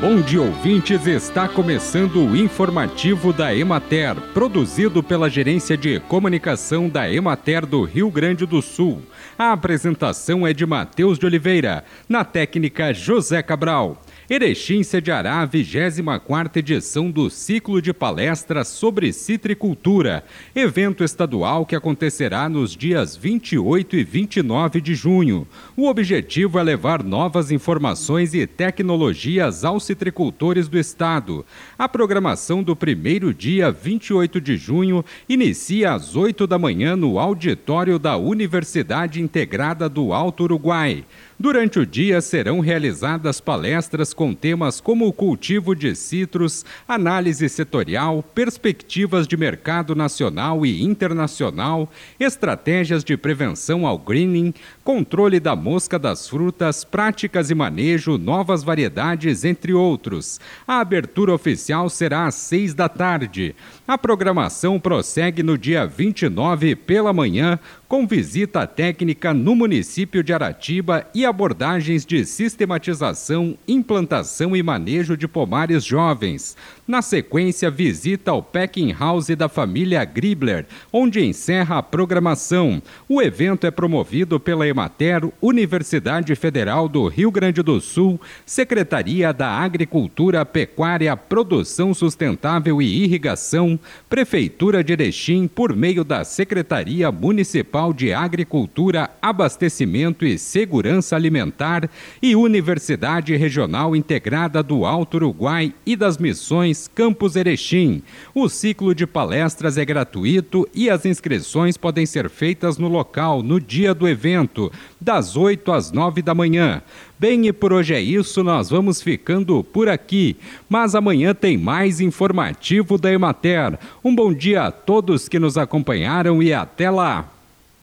Bom dia, ouvintes. Está começando o informativo da Emater, produzido pela Gerência de Comunicação da Emater do Rio Grande do Sul. A apresentação é de Matheus de Oliveira, na técnica José Cabral. Erechim sediará a 24 edição do ciclo de palestras sobre citricultura, evento estadual que acontecerá nos dias 28 e 29 de junho. O objetivo é levar novas informações e tecnologias aos citricultores do estado. A programação do primeiro dia, 28 de junho, inicia às 8 da manhã no auditório da Universidade Integrada do Alto Uruguai. Durante o dia serão realizadas palestras com temas como o cultivo de citros, análise setorial, perspectivas de mercado nacional e internacional, estratégias de prevenção ao greening, controle da mosca das frutas, práticas e manejo, novas variedades, entre outros. A abertura oficial será às seis da tarde. A programação prossegue no dia 29 pela manhã, com visita técnica no município de Aratiba e abordagens de sistematização, implantação e manejo de pomares jovens. Na sequência, visita ao packing house da família Gribler, onde encerra a programação. O evento é promovido pela Emater, Universidade Federal do Rio Grande do Sul, Secretaria da Agricultura, Pecuária, Produção Sustentável e Irrigação, Prefeitura de Erechim, por meio da Secretaria Municipal de Agricultura, Abastecimento e Segurança Alimentar e Universidade Regional Integrada do Alto Uruguai e das Missões Campos Erechim. O ciclo de palestras é gratuito e as inscrições podem ser feitas no local no dia do evento, das 8 às 9 da manhã. Bem, e por hoje é isso, nós vamos ficando por aqui. Mas amanhã tem mais informativo da Emater. Um bom dia a todos que nos acompanharam e até lá!